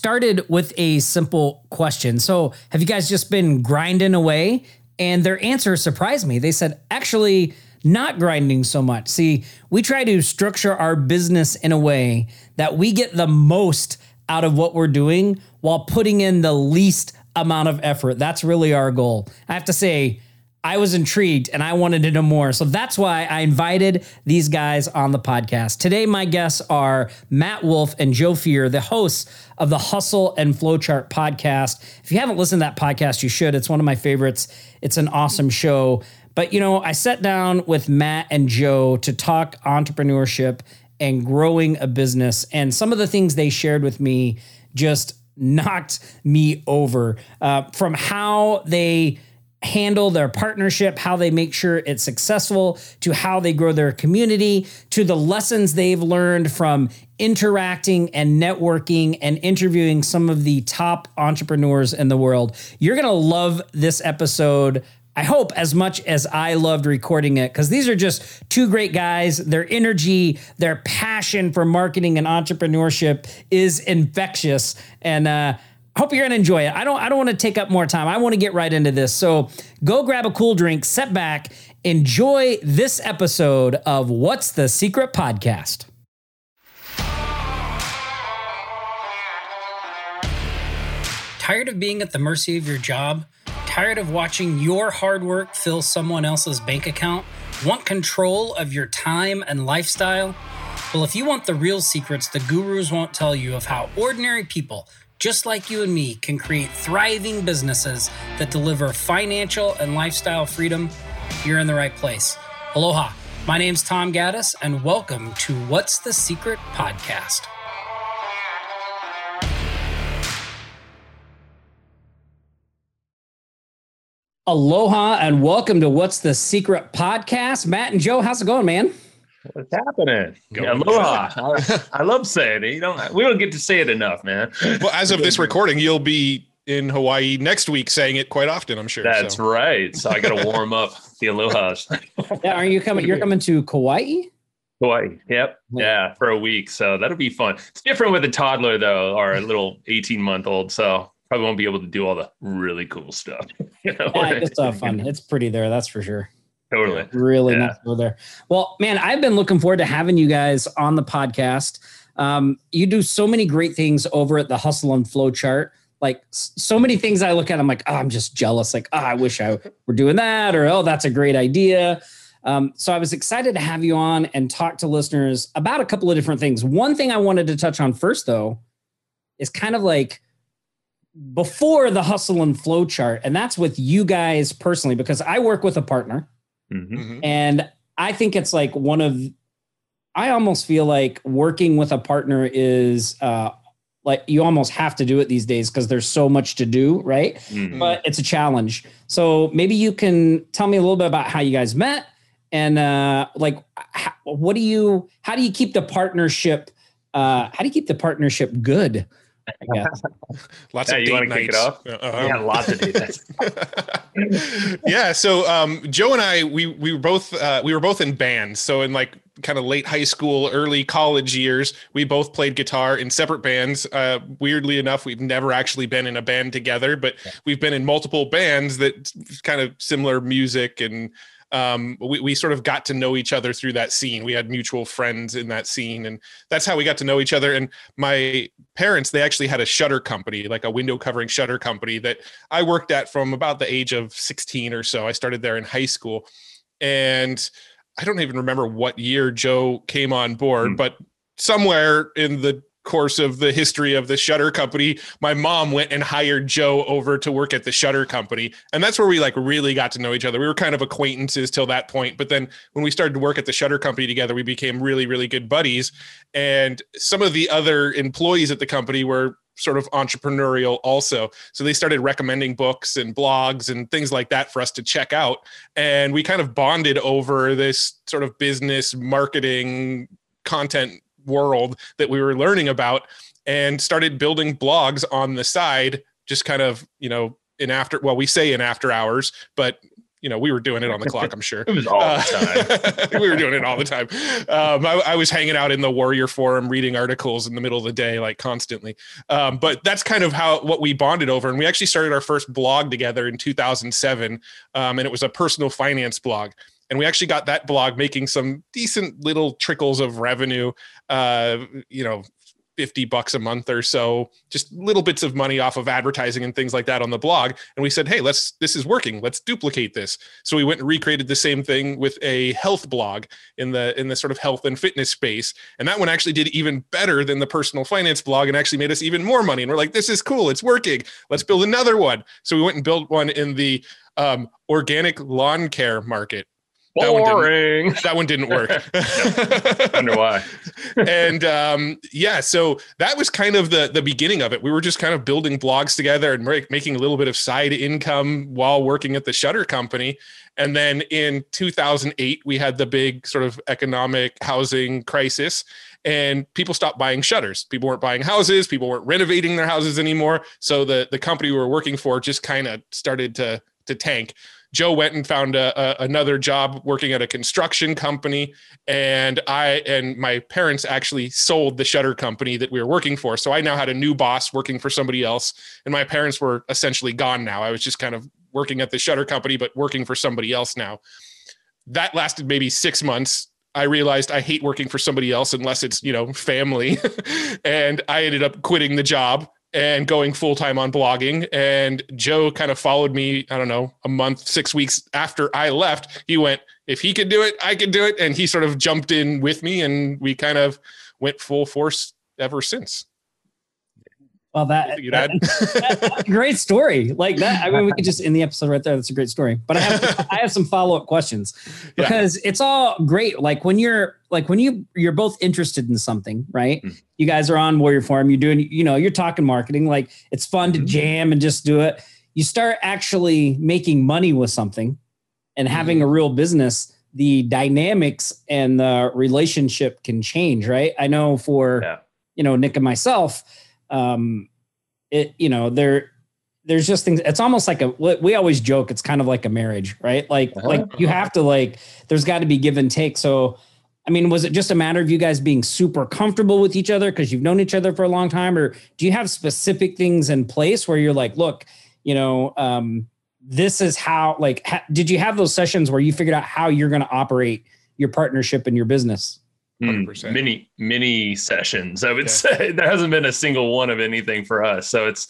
started with a simple question. So, have you guys just been grinding away? And their answer surprised me. They said, actually, not grinding so much. See, we try to structure our business in a way that we get the most out of what we're doing while putting in the least amount of effort. That's really our goal. I have to say, I was intrigued and I wanted to know more. So that's why I invited these guys on the podcast. Today, my guests are Matt Wolfe and Joe Fier, the hosts of the Hustle and Flowchart podcast. If you haven't listened to that podcast, you should. It's one of my favorites. It's an awesome show. But, you know, I sat down with Matt and Joe to talk entrepreneurship and growing a business. And some of the things they shared with me just knocked me over uh, from how they handle their partnership, how they make sure it's successful, to how they grow their community, to the lessons they've learned from interacting and networking and interviewing some of the top entrepreneurs in the world. You're going to love this episode. I hope as much as I loved recording it, because these are just two great guys. Their energy, their passion for marketing and entrepreneurship is infectious. And uh, hope you're gonna enjoy it. I don't I don't want to take up more time. I want to get right into this. So go grab a cool drink, set back, enjoy this episode of What's the Secret Podcast. Tired of being at the mercy of your job? Tired of watching your hard work fill someone else's bank account? Want control of your time and lifestyle? Well, if you want the real secrets the gurus won't tell you of how ordinary people just like you and me, can create thriving businesses that deliver financial and lifestyle freedom, you're in the right place. Aloha. My name's Tom Gaddis, and welcome to What's the Secret podcast. Aloha, and welcome to What's the Secret podcast. Matt and Joe, how's it going, man? What's happening? Aloha. I, I, love saying it. You don't we don't get to say it enough, man. Well, as of this recording, you'll be in Hawaii next week saying it quite often, I'm sure. That's so. right. So I gotta warm up the alohas. yeah, are you coming? You're coming to Kauai? Hawaii. Yep. Yeah, for a week. So that'll be fun. It's different with a toddler though, or a little 18 month old. So probably won't be able to do all the really cool stuff. You know? Yeah, it's uh, fun. It's pretty there, that's for sure. Totally. Really yeah. nice there. Well, man, I've been looking forward to having you guys on the podcast. Um, you do so many great things over at the Hustle and Flow chart. Like so many things I look at, I'm like, oh, I'm just jealous. Like, oh, I wish I were doing that, or oh, that's a great idea. Um, so I was excited to have you on and talk to listeners about a couple of different things. One thing I wanted to touch on first, though, is kind of like before the hustle and flow chart, and that's with you guys personally, because I work with a partner Mm-hmm. mm-hmm. And I think it's like one of, I almost feel like working with a partner is uh, like you almost have to do it these days because there's so much to do, right? Mm-hmm. But it's a challenge. So maybe you can tell me a little bit about how you guys met and uh, like how, what do you, how do you keep the partnership? Uh, how do you keep the partnership good? Yeah. lots yeah, of you want to kick it off? Um, yeah, lots of date nights. yeah. So um, Joe and I, we we were both uh, we were both in bands. So in like kind of late high school, early college years, we both played guitar in separate bands. Uh, weirdly enough, we've never actually been in a band together, but we've been in multiple bands that kind of similar music and um, we, we sort of got to know each other through that scene. We had mutual friends in that scene, and that's how we got to know each other. And my parents, they actually had a shutter company, like a window covering shutter company that I worked at from about the age of 16 or so. I started there in high school. And I don't even remember what year Joe came on board, mm. but somewhere in the course of the history of the shutter company my mom went and hired joe over to work at the shutter company. And that's where we like really got to know each other. We were kind of acquaintances till that point. But then when we started to work at the shutter company together we became really really good buddies. And some of the other employees at the company were sort of entrepreneurial also. So they started recommending books and blogs and things like that for us to check out. And we kind of bonded over this sort of business marketing content world that we were learning about and started building blogs on the side just kind of you know in after well we say in after hours but you know, we were doing it on the clock, I'm sure. it was all the time. we were doing it all the time. Um, I, I, was hanging out in the Warrior Forum, reading articles in the middle of the day, like constantly. Um, but that's kind of how what we bonded over. And we actually started our first blog together in 2007, um, and it was a personal finance blog. And we actually got that blog making some decent little trickles of revenue. Uh, you know, 50 bucks a month or so, just little bits of money off of advertising and things like that on the blog. And we said, hey, let's, this is working. Let's duplicate this. So we went and recreated the same thing with a health blog in the, in the sort of health and fitness space. And that one actually did even better than the personal finance blog and actually made us even more money. And we're like, this is cool. It's working. Let's build another one. So we went and built one in the um, organic lawn care market Boring. That one didn't, that one didn't work. Wonder why. and um, yeah, so that was kind of the the beginning of it. We were just kind of building blogs together and making a little bit of side income while working at the Shutter Company. And then in 2008, we had the big sort of economic housing crisis, and people stopped buying shutters. People weren't buying houses. People weren't renovating their houses anymore. So the the company we were working for just kind of started to to tank. Joe went and found a, a, another job working at a construction company, and I and my parents actually sold the shutter company that we were working for. So I now had a new boss working for somebody else, and my parents were essentially gone now. I was just kind of working at the shutter company, but working for somebody else now. That lasted maybe six months. I realized I hate working for somebody else unless it's, you know, family. and I ended up quitting the job and going full time on blogging. And Joe kind of followed me, I don't know, a month, six weeks after I left. He went, if he could do it, I could do it. And he sort of jumped in with me and we kind of went full force ever since. Well, that, that that's a great story. Like that. I mean, we could just end the episode right there. That's a great story. But I have I have some follow up questions because yeah. it's all great. Like when you're like when you you're both interested in something, right? Mm. You guys are on Warrior Forum. You're doing you know you're talking marketing. Like it's fun to mm. jam and just do it. You start actually making money with something and having mm. a real business. The dynamics and the relationship can change, right? I know for yeah. you know Nick and myself um, it you know there there's just things it's almost like a we always joke it's kind of like a marriage right? Like uh-huh. like you have to like there's got to be give and take. So i mean was it just a matter of you guys being super comfortable with each other because you've known each other for a long time? Or do you have specific things in place where you're like look you know um, this is how like ha- did you have those sessions where you figured out how you're going to operate your partnership and your business Mm, many many sessions. I would say there hasn't been a single one of anything for us. So it's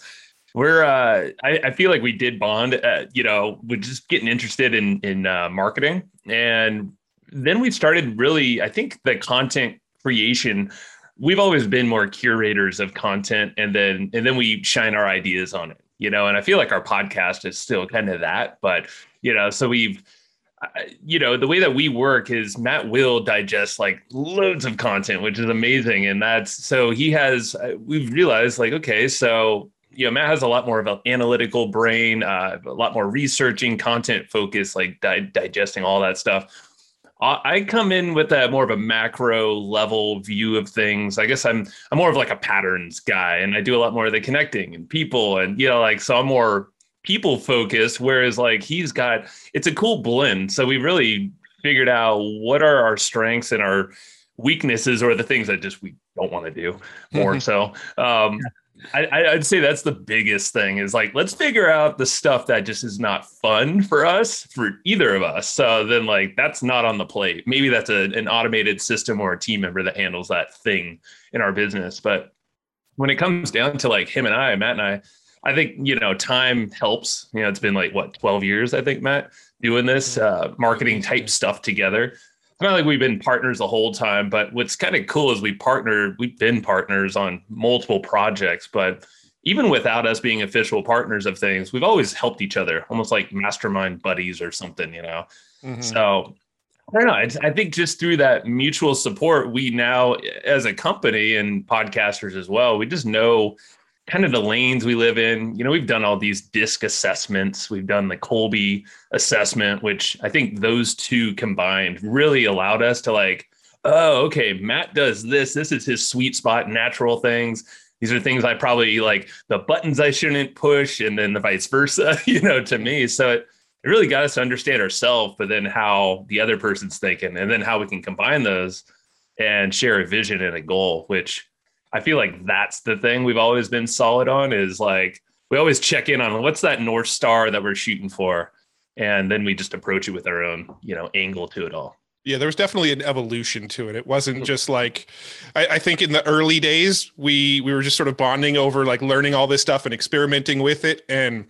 we're uh, I, I, feel like we did bond. At, you know, we're just getting interested in in uh, marketing, and then we started really. I think the content creation. We've always been more curators of content, and then and then we shine our ideas on it. You know, and I feel like our podcast is still kind of that. But you know, so we've you know the way that we work is matt will digest like loads of content which is amazing and that's so he has uh, we've realized like okay so you know matt has a lot more of an analytical brain uh, a lot more researching content focus like di- digesting all that stuff I come in with a more of a macro level view of things. I guess I'm I'm more of like a patterns guy, and I do a lot more of the connecting and people, and you know, like so I'm more people focused, whereas like he's got it's a cool blend. So we really figured out what are our strengths and our weaknesses or the things that just we don't want to do more so. Um I, would say that's the biggest thing is like let's figure out the stuff that just is not fun for us for either of us. So then like that's not on the plate. Maybe that's a, an automated system or a team member that handles that thing in our business. But when it comes down to like him and i matt and i I think you know time helps. You know, it's been like what twelve years, I think, Matt, doing this uh, marketing type stuff together. It's not like we've been partners the whole time, but what's kind of cool is we partnered. We've been partners on multiple projects, but even without us being official partners of things, we've always helped each other, almost like mastermind buddies or something. You know, mm-hmm. so I don't know. I think just through that mutual support, we now, as a company and podcasters as well, we just know kind of the lanes we live in. You know, we've done all these disc assessments. We've done the Kolbe assessment, which I think those two combined really allowed us to like, oh, okay, Matt does this. This is his sweet spot, natural things. These are things I probably like the buttons I shouldn't push, and then the vice versa, you know, to me. So it it really got us to understand ourselves, but then how the other person's thinking, and then how we can combine those and share a vision and a goal, which I feel like that's the thing we've always been solid on is like we always check in on what's that North Star that we're shooting for. And then we just approach it with our own, you know, angle to it all. Yeah, there was definitely an evolution to it. It wasn't mm-hmm. just like I, I, think in the early days we we were just sort of bonding over like learning all this stuff and experimenting with it and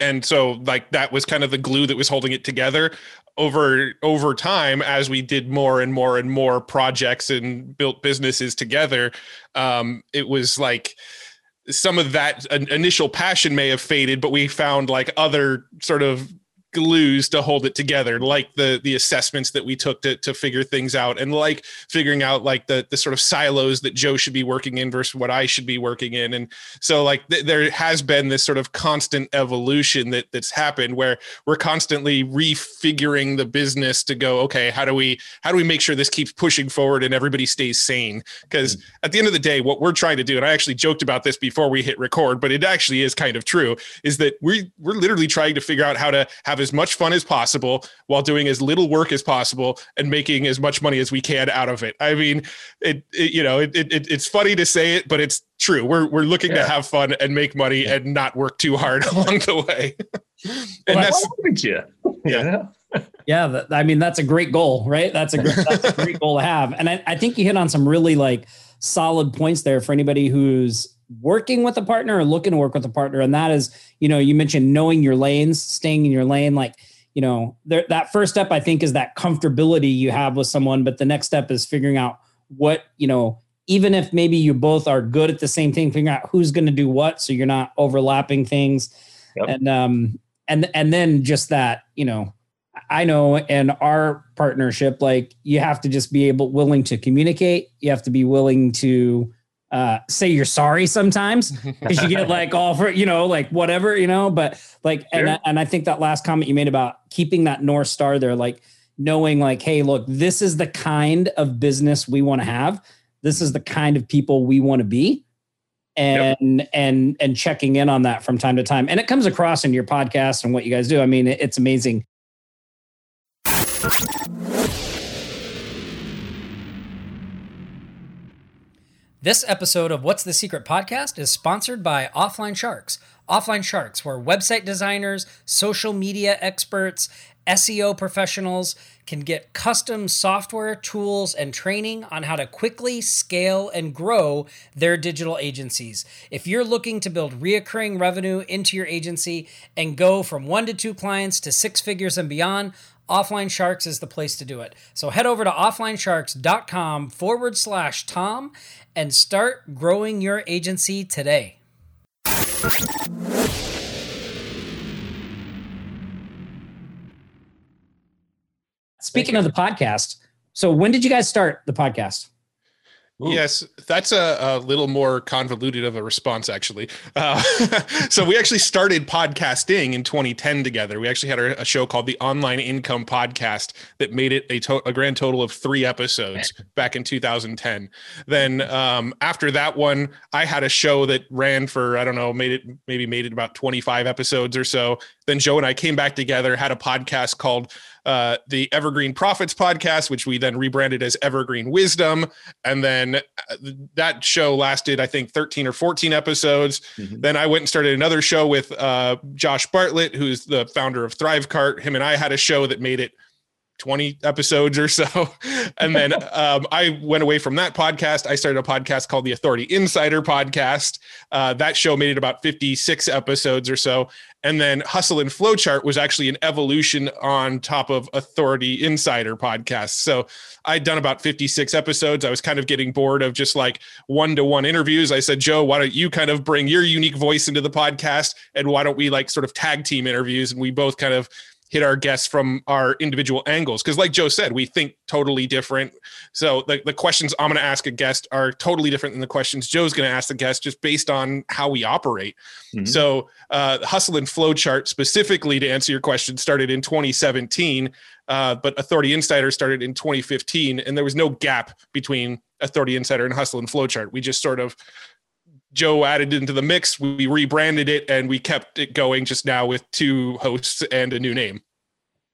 and so like that was kind of the glue that was holding it together over over time as we did more and more and more projects and built businesses together. Um it was like some of that initial passion may have faded but we found like other sort of glues to hold it together like the the assessments that we took to, to figure things out and like figuring out like the the sort of silos that joe should be working in versus what i should be working in and so like th- there has been this sort of constant evolution that that's happened where we're constantly refiguring the business to go okay how do we how do we make sure this keeps pushing forward and everybody stays sane because mm-hmm. at the end of the day what we're trying to do and i actually joked about this before we hit record but it actually is kind of true is that we we're literally trying to figure out how to have as much fun as possible while doing as little work as possible and making as much money as we can out of it. I mean, it, it you know, it, it, it's funny to say it, but it's true. We're we're looking yeah. to have fun and make money yeah. and not work too hard along the way. and well, that's yeah. Yeah. yeah, I mean that's a great goal, right? That's a great, that's a great goal to have, and I, I think you hit on some really like solid points there for anybody who's working with a partner or looking to work with a partner. And that is you know you mentioned knowing your lanes staying in your lane like you know there, that first step i think is that comfortability you have with someone. But the next step is figuring out what you know even if maybe you both are good at the same thing figuring out who's going to do what so you're not overlapping things. Yep. and um and and then just that you know i know in our partnership like you have to just be able willing to communicate. You have to be willing to uh, say you're sorry sometimes because you get like all for you know like whatever you know but like sure. and and I think that last comment you made about keeping that north star there like knowing like hey look this is the kind of business we want to have. This is the kind of people we want to be. And yep. and and checking in on that from time to time. And it comes across in your podcast and what you guys do. I mean it's amazing This episode of What's the Secret podcast is sponsored by Offline Sharks. Offline Sharks, where website designers, social media experts, SEO professionals can get custom software, tools, and training on how to quickly scale and grow their digital agencies. If you're looking to build reoccurring revenue into your agency and go from one to two clients to six figures and beyond, Offline Sharks is the place to do it. So head over to offlinesharks.com forward slash Tom and start growing your agency today. Speaking of the podcast, so when did you guys start the podcast? Ooh. Yes, that's a, a, little more convoluted of a response, actually. Uh, so we actually started podcasting in 2010 together. We actually had a, a show called the Online Income Podcast that made it a, to- a grand total of three episodes back in 2010. Then um, after that one, I had a show that ran for I don't know, made it maybe made it about 25 episodes or so. Then Joe and I came back together, had a podcast called uh, the Evergreen Profits podcast, which we then rebranded as Evergreen Wisdom. And then uh, that show lasted, I think, 13 or 14 episodes. Mm-hmm. Then I went and started another show with uh, Josh Bartlett, who's the founder of Thrivecart. Him and I had a show that made it 20 episodes or so. And then um, I went away from that podcast. I started a podcast called the Authority Insider Podcast. Uh, that show made it about 56 episodes or so. And then Hustle and Flowchart was actually an evolution on top of Authority Insider podcast. So I'd done about 56 episodes. I was kind of getting bored of just like one to one interviews. I said, Joe, why don't you kind of bring your unique voice into the podcast? And why don't we like sort of tag team interviews? And we both kind of hit our guests from our individual angles. Because, like Joe said, we think totally different. So, the, the questions I'm going to ask a guest are totally different than the questions Joe's going to ask the guest just based on how we operate. Mm-hmm. So, uh, Hustle and Flowchart, specifically to answer your question, started in 2017, uh, but Authority Insider started in 2015. And there was no gap between Authority Insider and Hustle and Flowchart. We just sort of Joe added into the mix. We rebranded it and we kept it going just now with two hosts and a new name.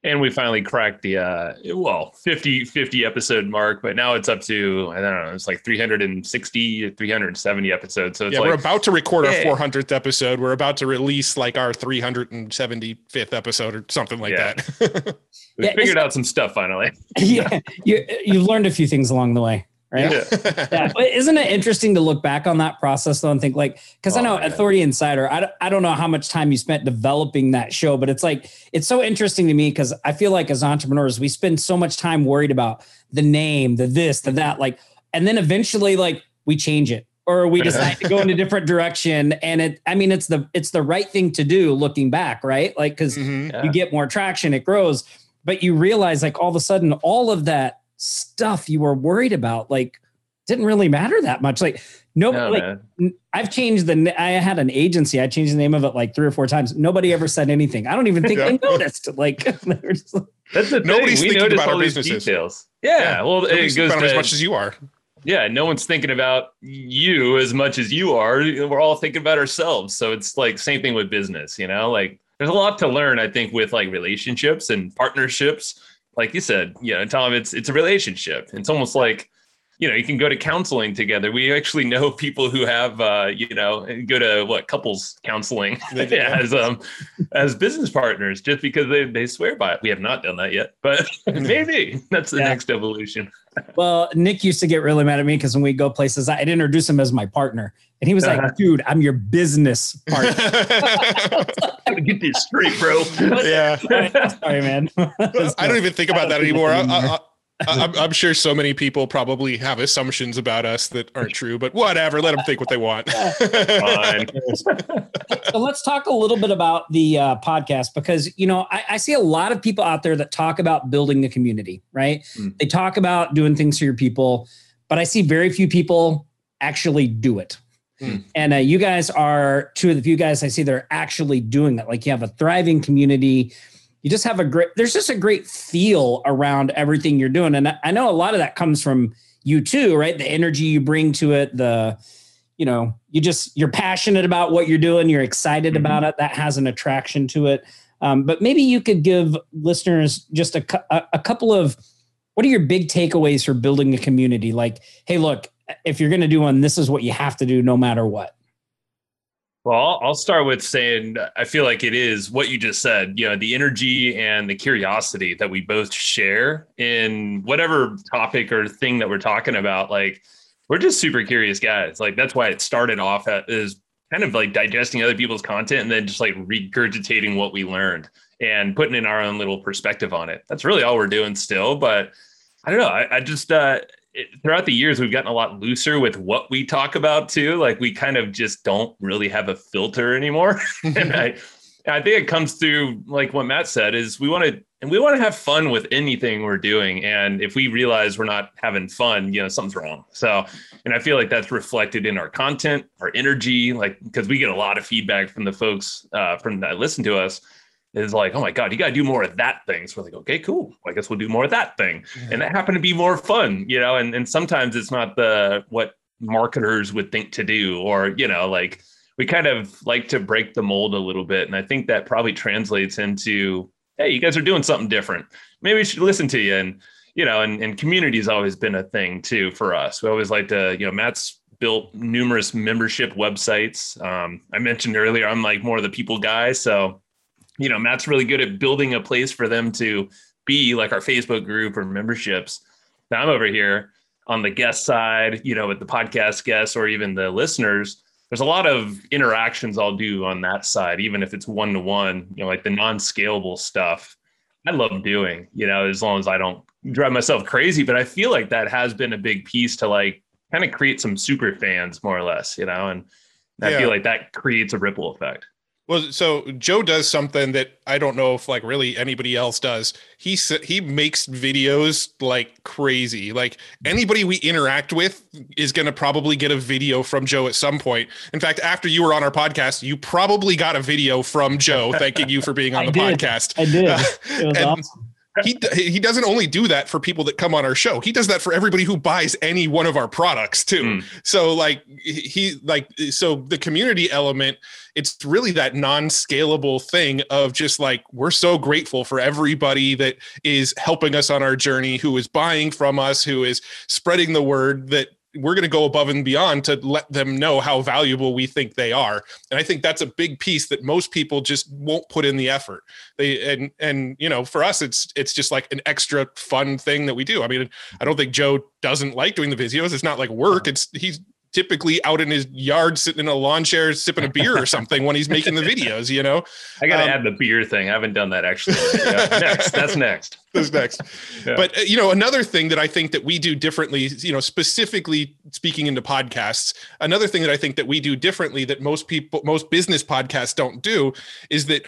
And we finally cracked the uh well 50 50 episode mark, but now it's up to I don't know, it's like 360 370 episodes. So it's yeah, like, we're about to record our Yeah. 400th episode. We're about to release like our 375th episode or something like Yeah. that. we Yeah, figured out some stuff finally. yeah, you you've learned a few things along the way, right? Yeah. yeah, but isn't it interesting to look back on that process though and think like because I Oh, know man. Authority Insider, I don't, I don't know how much time you spent developing that show, but it's like it's so interesting to me because I feel like as entrepreneurs we spend so much time worried about the name, the this, the that, like, and then eventually like we change it or we decide to go in a different direction, and it I mean it's the it's the right thing to do looking back, right? Like because Mhm. Yeah. you get more traction, it grows, but you realize like all of a sudden all of that stuff you were worried about like didn't really matter that much. Like nobody, No, like man. n- I've changed the. I had an agency. I changed the name of it like three or four times. Nobody ever said anything. I don't even think Yeah. they noticed. Like, they just like, That's the Nobody's thing. We thinking about all our these businesses. details. Yeah, well, Nobody's it goes about it as much as you are. yeah. No one's thinking about you as much as you are. We're all thinking about ourselves. So it's like same thing with business. You know, like there's a lot to learn. I think with like relationships and partnerships. Like you said, you know, Tom, it's it's a relationship. It's almost like you know you can go to counseling together. We actually know people who have uh, you know go to what couples counseling as um as business partners just because they they swear by it. We have not done that yet, but maybe that's the Yeah. next evolution. well, Nick used to get really mad at me because when we go places, I'd introduce him as my partner, and he was Uh-huh. like, "Dude, I'm your business partner." Get this straight, bro. yeah. Sorry, man. I don't even think about that anymore. I. I, I, I'm, I'm sure so many people probably have assumptions about us that aren't true, but whatever. Let them think what they want. Fine. so let's talk a little bit about the uh, podcast because you know I, I see a lot of people out there that talk about building the community right Mm. they talk about doing things for your people but i see very few people actually do it Mm. and uh, you guys are two of the few guys i see that are actually doing that like you have a thriving community you just have a great there's just a great feel around everything you're doing. And I, know a lot of that comes from you too right? The energy you bring to it the you know you just you're passionate about what you're doing you're excited Mhm. about it that has an attraction to it. Um, but maybe you could give listeners just a, a, a couple of what are your big takeaways for building a community? Like hey look if you're going to do one this is what you have to do no matter what Well, I'll- start with saying I feel like it is what you just said. You know, the energy and the curiosity that we both share in whatever topic or thing that we're talking about. Like, we're just super curious guys. Like, that's why it started off at, is kind of like digesting other people's content and then just like regurgitating what we learned and putting in our own little perspective on it. That's really all we're doing still. But I don't know. I, I just, uh, it, throughout the years, we've gotten a lot looser with what we talk about too. Like we kind of just don't really have a filter anymore. and I, I think it comes through like what Matt said is we want to, and we want to have fun with anything we're doing. And if we realize we're not having fun, you know, something's wrong. So, and I feel like that's reflected in our content, our energy, like, because we get a lot of feedback from the folks uh, from that listen to us is like, oh my God, you got to do more of that thing. So we're like, okay, cool. I guess we'll do more of that thing and that happened to be more fun, you know. And and sometimes it's not the what marketers would think to do, or you know, like we kind of like to break the mold a little bit, and I think that probably translates into, hey, you guys are doing something different. Maybe we should listen to you, and you know, and and community has always been a thing too for us. We always like to, you know, Matt's built numerous membership websites. Um, I mentioned earlier, I'm like more of the people guy, so you know, Matt's really good at building a place for them to be like our Facebook group or memberships. Now I'm over here on the guest side, you know, with the podcast guests or even the listeners. There's a lot of interactions I'll do on that side, even if it's one to one, you know, like the non scalable stuff. I love doing, you know, as long as I don't drive myself crazy. But I feel like that has been a big piece to like kind of create some super fans, more or less, you know, and I Yeah. feel like that creates a ripple effect. Well, so Joe does something that I don't know if like really anybody else does. He he makes videos like crazy. Like anybody we interact with is going to probably get a video from Joe at some point. In fact, after you were on our podcast, you probably got a video from Joe thanking you for being on the podcast. I did. It was awesome. He he doesn't only do that for people that come on our show. He does that for everybody who buys any one of our products too. Mm. So like he like so the community element it's really that non-scalable thing of just like we're so grateful for everybody that is helping us on our journey who is buying from us who is spreading the word that we're going to go above and beyond to let them know how valuable we think they are. And i think that's a big piece that most people just won't put in the effort. They and and you know for us it's it's just like an extra fun thing that we do. I mean i don't think joe doesn't like doing the videos. It's not like work. It's he's typically out in his yard sitting in a lawn chair sipping a beer or something when he's making the videos you know? I gotta um, add the beer thing. I haven't done that actually. Yeah, next. That's next. That's next. Yeah. but uh, you know another thing that i think that we do differently you know specifically speaking into podcasts another thing that i think that we do differently that most people most business podcasts don't do is that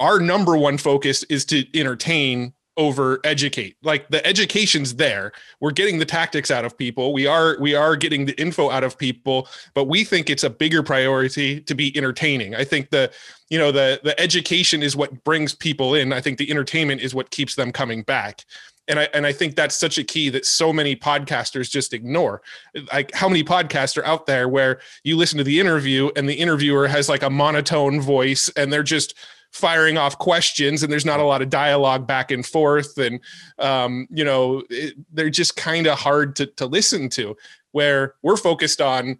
our number one focus is to entertain over educate like the education's there. We're getting the tactics out of people. We are we are getting the info out of people but we think it's a bigger priority to be entertaining. I think the you know the the education is what brings people in. I think the entertainment is what keeps them coming back. And I and I think that's such a key that so many podcasters just ignore. Like how many podcasts are out there where you listen to the interview and the interviewer has like a monotone voice and they're just firing off questions and there's not a lot of dialogue back and forth and um, you know it, they're just kind of hard to, to listen to where we're focused on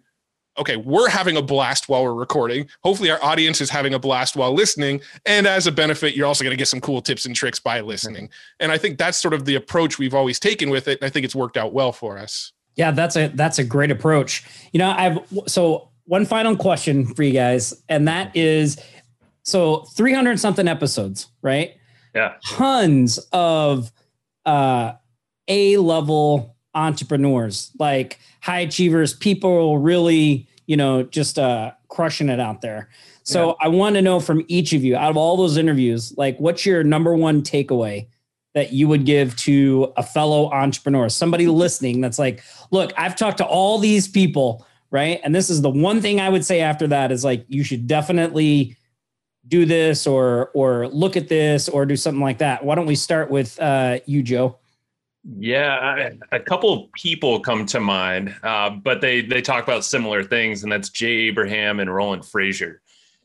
okay we're having a blast while we're recording. Hopefully our audience is having a blast while listening and as a benefit you're also going to get some cool tips and tricks by listening. And i think that's sort of the approach we've always taken with it and i think it's worked out well for us. Yeah that's a that's a great approach. You know i've so one final question for you guys and that is so 300 something episodes, right? Yeah. Tons of uh, A level entrepreneurs, like high achievers, people really, you know, just uh, crushing it out there. So yeah. I want to know from each of you, out of all those interviews, like what's your number one takeaway that you would give to a fellow entrepreneur, somebody listening that's like, look, I've talked to all these people, right? And this is the one thing I would say after that is like, you should definitely do this or or look at this or do something like that. Why don't we start with uh, you, Joe? Yeah, I, a couple of people come to mind, uh, but they they talk about similar things, and that's Jay Abraham and Roland Frasier.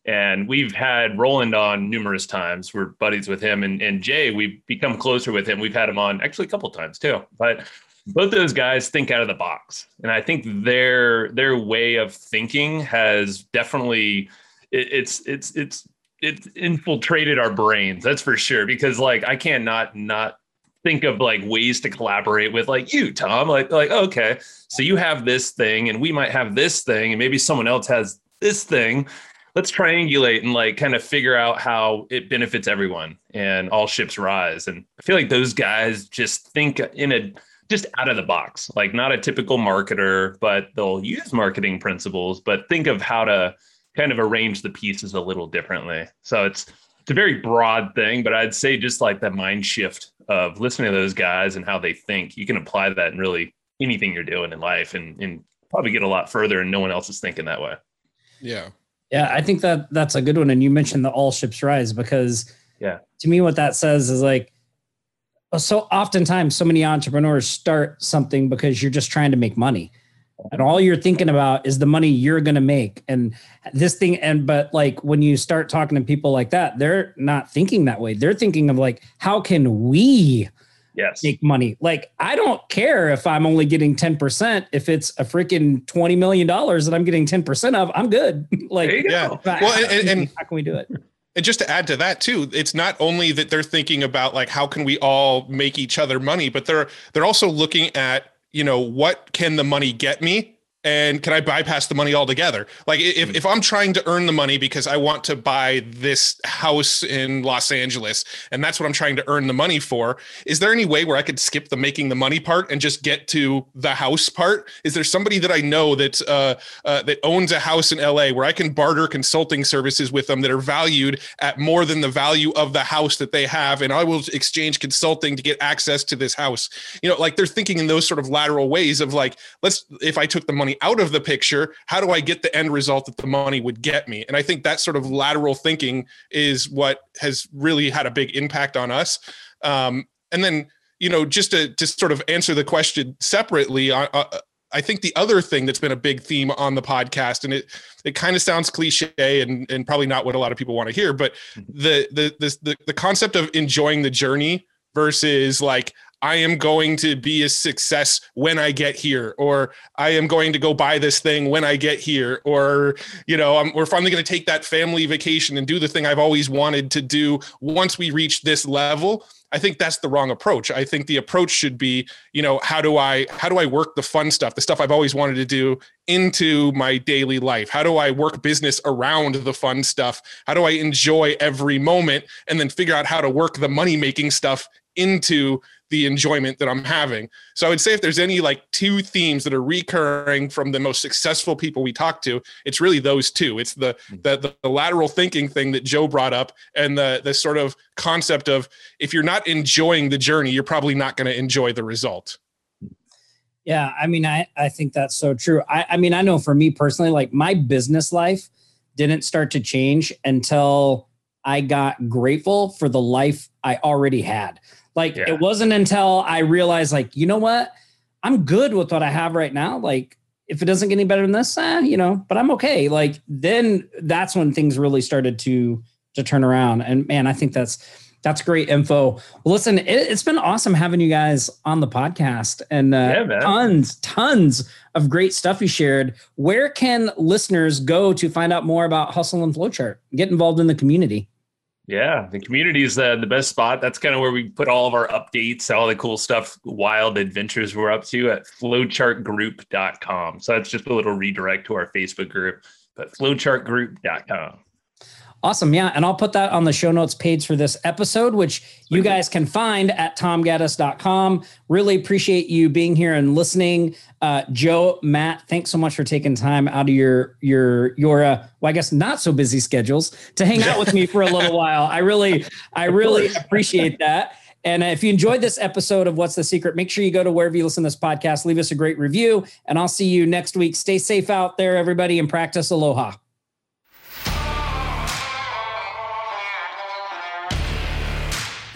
And we've had Roland on numerous times. We're buddies with him, and, and Jay, we've become closer with him. We've had him on actually a couple times too. But both those guys think out of the box, and I think their their way of thinking has definitely it, it's it's it's it's infiltrated our brains that's for sure because like i can't not not think of like ways to collaborate with like you tom like like okay so you have this thing and we might have this thing and maybe someone else has this thing. Let's triangulate and like kind of figure out how it benefits everyone and all ships rise. And i feel like those guys just think in a just out of the box like not a typical marketer but they'll use marketing principles but think of how to kind of arrange the pieces a little differently. So it's it's a very broad thing, but I'd say just like that mind shift of listening to those guys and how they think, you can apply that in really anything you're doing in life and, and probably get a lot further and no one else is thinking that way. Yeah. Yeah, I think that that's a good one. And you mentioned the all ships rise because yeah, to me, what that says is like, so oftentimes so many entrepreneurs start something because you're just trying to make money and all you're thinking about is the money you're going to make. And this thing and but like when you start talking to people like that they're not thinking that way. They're thinking of like how can we yes. make money? Like i don't care if i'm only getting 10% if it's a freaking 20 million dollars that i'm getting 10% of i'm good. Like yeah. well and, and, how can we do it? and just to add to that too, it's not only that they're thinking about like how can we all make each other money, but they're they're also looking at you know, what can the money get me? And can I bypass the money altogether? Like if, if I'm trying to earn the money because I want to buy this house in Los Angeles and that's what I'm trying to earn the money for, is there any way where I could skip the making the money part and just get to the house part? Is there somebody that I know that uh, uh, that owns a house in LA where I can barter consulting services with them that are valued at more than the value of the house that they have, and I will exchange consulting to get access to this house? You know, like they're thinking in those sort of lateral ways of like, let's if I took the money money out of the picture how do i get the end result that the money would get me and i think that sort of lateral thinking is what has really had a big impact on us um, and then you know just to just sort of answer the question separately uh, I think the other thing that's been a big theme on the podcast, and it it kind of sounds cliche and and probably not what a lot of people want to hear, but mm-hmm. the the the the concept of enjoying the journey versus like I am going to be a success when I get here, or I am going to go buy this thing when I get here, or you know, I'm, we're finally going to take that family vacation and do the thing I've always wanted to do once we reach this level. I think that's the wrong approach. I think the approach should be, you know, how do I how do I work the fun stuff, the stuff I've always wanted to do into my daily life? How do I work business around the fun stuff? How do I enjoy every moment and then figure out how to work the money making stuff into the enjoyment that I'm having. So I would say if there's any like two themes that are recurring from the most successful people we talk to, it's really those two. It's the hmm. the, the lateral thinking thing that Joe brought up and the the sort of concept of if you're not enjoying the journey, you're probably not going to enjoy the result. Yeah, I mean, I, I think that's so true. I, I mean, I know for me personally, like my business life didn't start to change until I got grateful for the life I already had. Like yeah. it wasn't until I realized, like, you know what? I'm good with what I have right now. Like, if it doesn't get any better than this, eh, you know, but I'm okay. Like then that's when things really started to to turn around. And man, I think that's that's great info. Well, listen, it, has been awesome having you guys on the podcast and uh, yeah, tons, tons of great stuff you shared. Where can listeners go to find out more about Hustle and Flowchart? Get involved in the community. Yeah, the community is uh, the best spot. That's kind of where we put all of our updates, all the cool stuff, wild adventures we're up to at flowchartgroup.com. So that's just a little redirect to our Facebook group, but flowchartgroup.com. Awesome. Yeah. And I'll put that on the show notes page for this episode, which you guys can find at tomgaddis.com. Really appreciate you being here and listening. Uh, Joe, Matt, thanks so much for taking time out of your, your, your, uh, well, I guess not so busy schedules to hang out with me for a little while. I really, I really appreciate that. And if you enjoyed this episode of What's the Secret, make sure you go to wherever you listen to this podcast, leave us a great review, and I'll see you next week. Stay safe out there, everybody, and practice aloha.